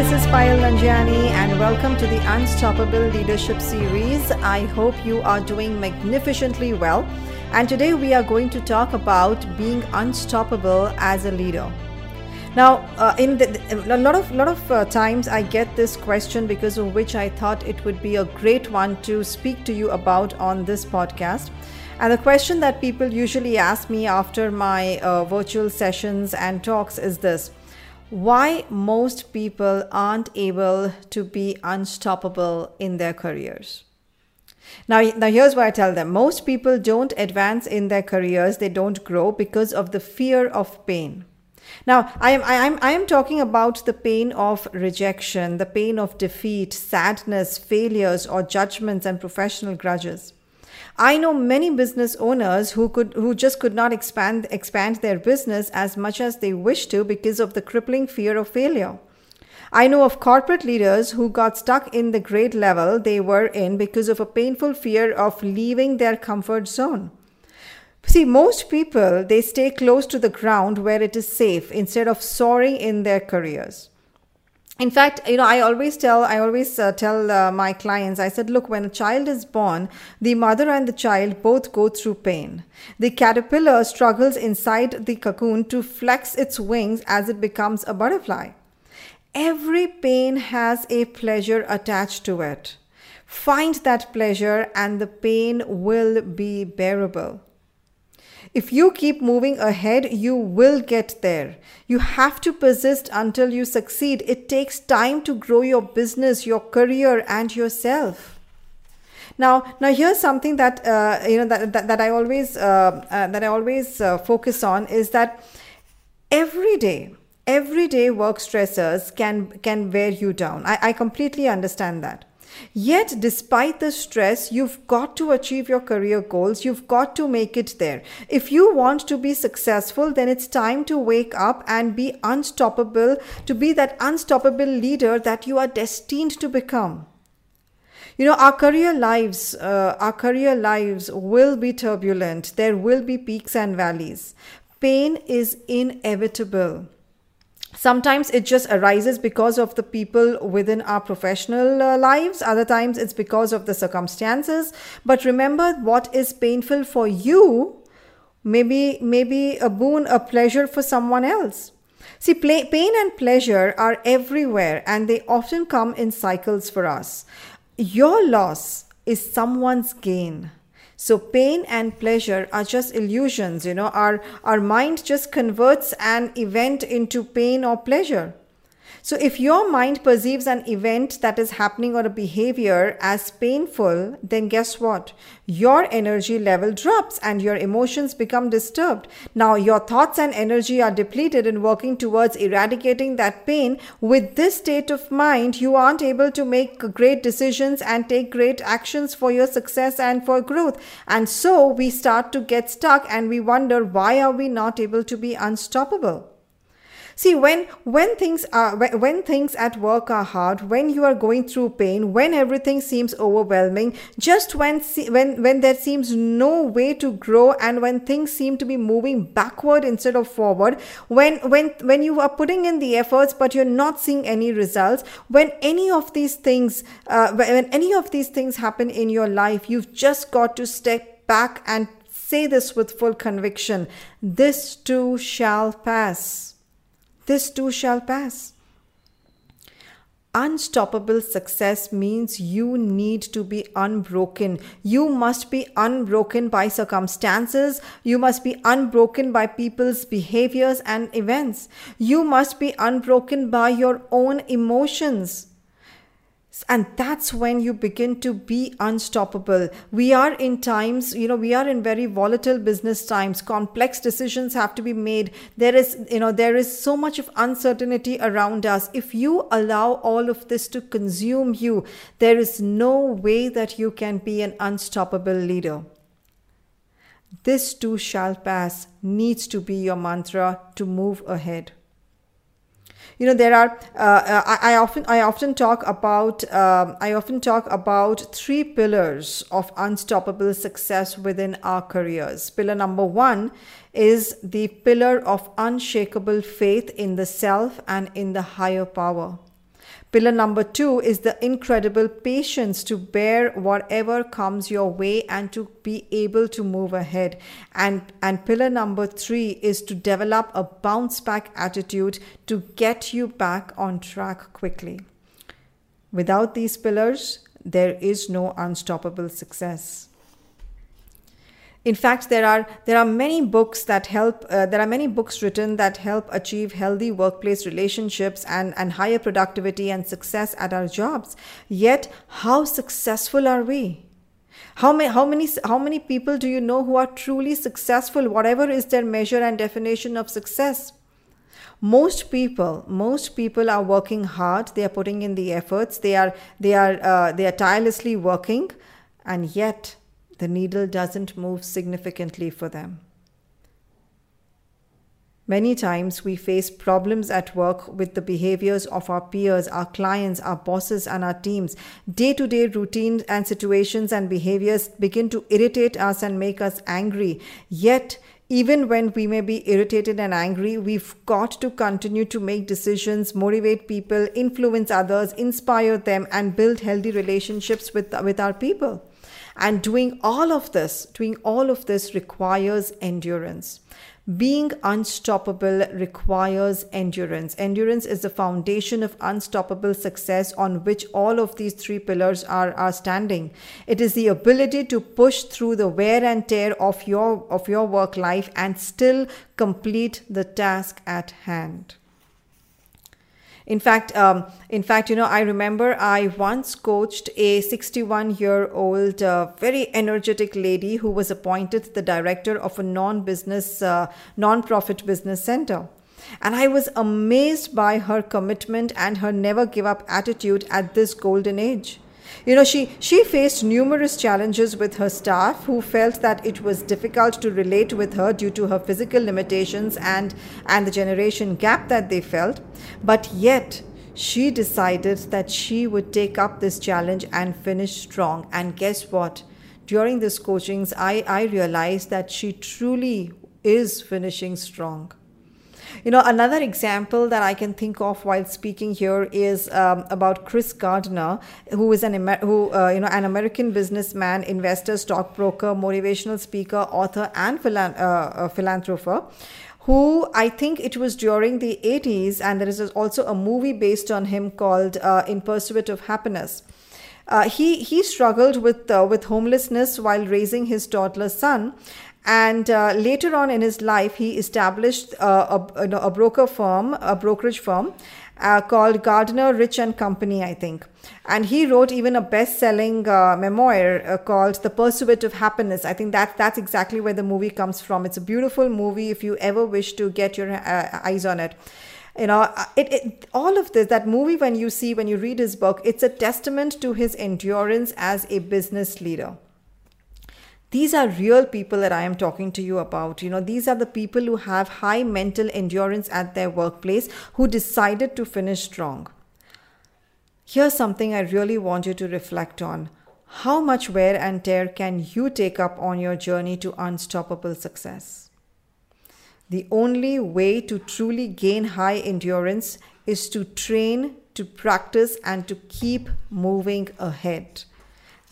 this is Payal Nanjiani, and welcome to the Unstoppable Leadership Series. I hope you are doing magnificently well. And today we are going to talk about being unstoppable as a leader. Now, uh, in the, a lot of lot of uh, times, I get this question because of which I thought it would be a great one to speak to you about on this podcast. And the question that people usually ask me after my uh, virtual sessions and talks is this why most people aren't able to be unstoppable in their careers. Now, now here's what I tell them most people don't advance in their careers, they don't grow because of the fear of pain. Now, I am, I, am, I am talking about the pain of rejection, the pain of defeat, sadness, failures, or judgments and professional grudges. I know many business owners who could who just could not expand expand their business as much as they wish to because of the crippling fear of failure. I know of corporate leaders who got stuck in the grade level they were in because of a painful fear of leaving their comfort zone. See, most people they stay close to the ground where it is safe instead of soaring in their careers in fact you know i always tell i always uh, tell uh, my clients i said look when a child is born the mother and the child both go through pain. The caterpillar struggles inside the cocoon to flex its wings as it becomes a butterfly. Every pain has a pleasure attached to it. Find that pleasure and the pain will be bearable if you keep moving ahead, you will get there. You have to persist until you succeed. It takes time to grow your business, your career, and yourself. Now, now here's something that uh, you know that, that, that I always uh, uh, that I always uh, focus on is that every day, everyday work stressors can can wear you down. I, I completely understand that. Yet, despite the stress, you've got to achieve your career goals. You've got to make it there. If you want to be successful, then it's time to wake up and be unstoppable, to be that unstoppable leader that you are destined to become. You know, our career lives, uh, our career lives will be turbulent. There will be peaks and valleys. Pain is inevitable. Sometimes it just arises because of the people within our professional uh, lives. Other times it's because of the circumstances. But remember what is painful for you maybe maybe a boon a pleasure for someone else see play, pain and pleasure are everywhere and they often come in cycles for us your loss is someone's gain so pain and pleasure are just illusions, you know, our, our mind just converts an event into pain or pleasure. So, if your mind perceives an event that is happening or a behavior as painful, then guess what? Your energy level drops and your emotions become disturbed. Now, your thoughts and energy are depleted in working towards eradicating that pain. With this state of mind, you aren't able to make great decisions and take great actions for your success and for growth. And so, we start to get stuck and we wonder why are we not able to be unstoppable? See, when when things are when things at work are hard, when you are going through pain, when everything seems overwhelming, just when when when there seems no way to grow, and when things seem to be moving backward instead of forward, when when when you are putting in the efforts but you're not seeing any results, when any of these things uh, when any of these things happen in your life, you've just got to step back and say this with full conviction: this too shall pass this too shall pass. Unstoppable success means you need to be unbroken. You must be unbroken by circumstances. You must be unbroken by people's behaviors and events. You must be unbroken by your own emotions. And that's when you begin to be unstoppable. We are in times, you know, we are in very volatile business times. Complex decisions have to be made. There is, you know, there is so much of uncertainty around us. If you allow all of this to consume you, there is no way that you can be an unstoppable leader. This too shall pass needs to be your mantra to move ahead you know there are uh, uh, I, I, often i often talk about um, i often talk about three pillars of unstoppable success within our careers. Pillar number one is the pillar of unshakable faith in the self and in the higher power Pillar number two is the incredible patience to bear whatever comes your way and to be able to move ahead. And, and pillar number three is to develop a bounce back attitude to get you back on track quickly. Without these pillars, there is no unstoppable success in fact there are there are many books that help uh, there are many books written that help achieve healthy workplace relationships and and higher productivity and success at our jobs. Yet how successful are we? How many, how many how many people do you know who are truly successful whatever is their measure and definition of success? Most people most people are working hard they are putting in the efforts they are they are uh, they are tirelessly working and yet the needle doesn't move significantly for them. Many times we face problems at work with the behaviors of our peers, our clients, our bosses, and our teams. Day to day routines and situations and behaviors begin to irritate us and make us angry. Yet, even when we may be irritated and angry, we've got to continue to make decisions, motivate people, influence others, inspire them, and build healthy relationships with, with our people. And doing all of this, doing all of this requires endurance. Being unstoppable requires endurance. Endurance is the foundation of unstoppable success on which all of these three pillars are, are standing. It is the ability to push through the wear and tear of your, of your work life and still complete the task at hand. In fact, um, in fact, you know, I remember I once coached a 61 year old, uh, very energetic lady who was appointed the director of a non business, uh, non profit business center. And I was amazed by her commitment and her never give up attitude at this golden age. You know, she, she faced numerous challenges with her staff who felt that it was difficult to relate with her due to her physical limitations and, and the generation gap that they felt. But yet, she decided that she would take up this challenge and finish strong. And guess what? During this coachings, I, I realized that she truly is finishing strong. You know, another example that I can think of while speaking here is um, about Chris Gardner, who is an Amer- who uh, you know an American businessman, investor, stockbroker, motivational speaker, author, and philan- uh, philanthropist who I think it was during the 80s, and there is also a movie based on him called uh, In Pursuit of Happiness. Uh, he he struggled with uh, with homelessness while raising his toddler son, and uh, later on in his life, he established uh, a, a, broker firm, a brokerage firm uh, called Gardner Rich and Company, I think. And he wrote even a best-selling uh, memoir uh, called "The Pursuit of Happiness." I think that that's exactly where the movie comes from. It's a beautiful movie. If you ever wish to get your uh, eyes on it you know it, it, all of this that movie when you see when you read his book it's a testament to his endurance as a business leader these are real people that I am talking to you about. You know, these are the people who have high mental endurance at their workplace who decided to finish strong. Here's something I really want you to reflect on. How much wear and tear can you take up on your journey to unstoppable success? The only way to truly gain high endurance is to train, to practice, and to keep moving ahead.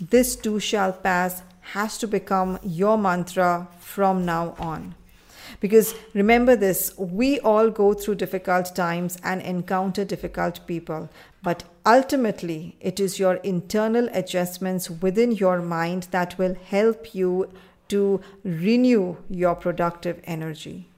This too shall pass has to become your mantra from now on. Because remember this, we all go through difficult times and encounter difficult people. But ultimately, it is your internal adjustments within your mind that will help you to renew your productive energy.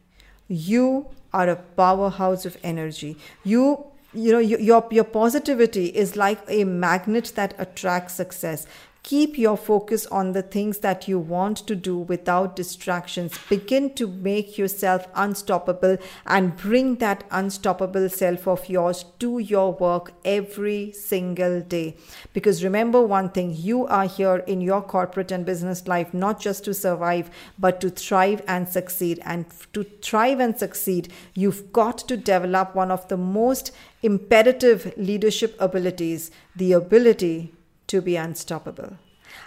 You are a powerhouse of energy. You you know your your positivity is like a magnet that attracts success Keep your focus on the things that you want to do without distractions. Begin to make yourself unstoppable and bring that unstoppable self of yours to your work every single day. Because remember one thing you are here in your corporate and business life not just to survive, but to thrive and succeed. And to thrive and succeed, you've got to develop one of the most imperative leadership abilities the ability to be unstoppable.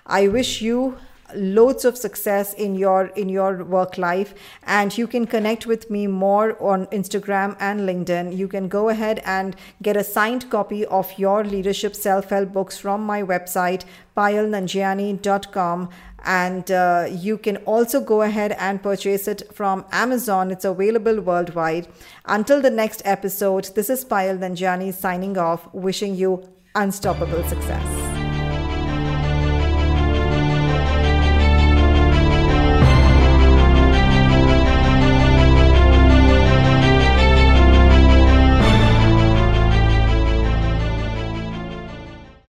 I wish you loads of success in your in your work life and you can connect with me more on Instagram and LinkedIn. You can go ahead and get a signed copy of your leadership self-help books from my website payalnanjiani.com and uh, you can also go ahead and purchase it from Amazon. It's available worldwide. Until the next episode, this is Payal Nanjiani signing off, wishing you unstoppable success.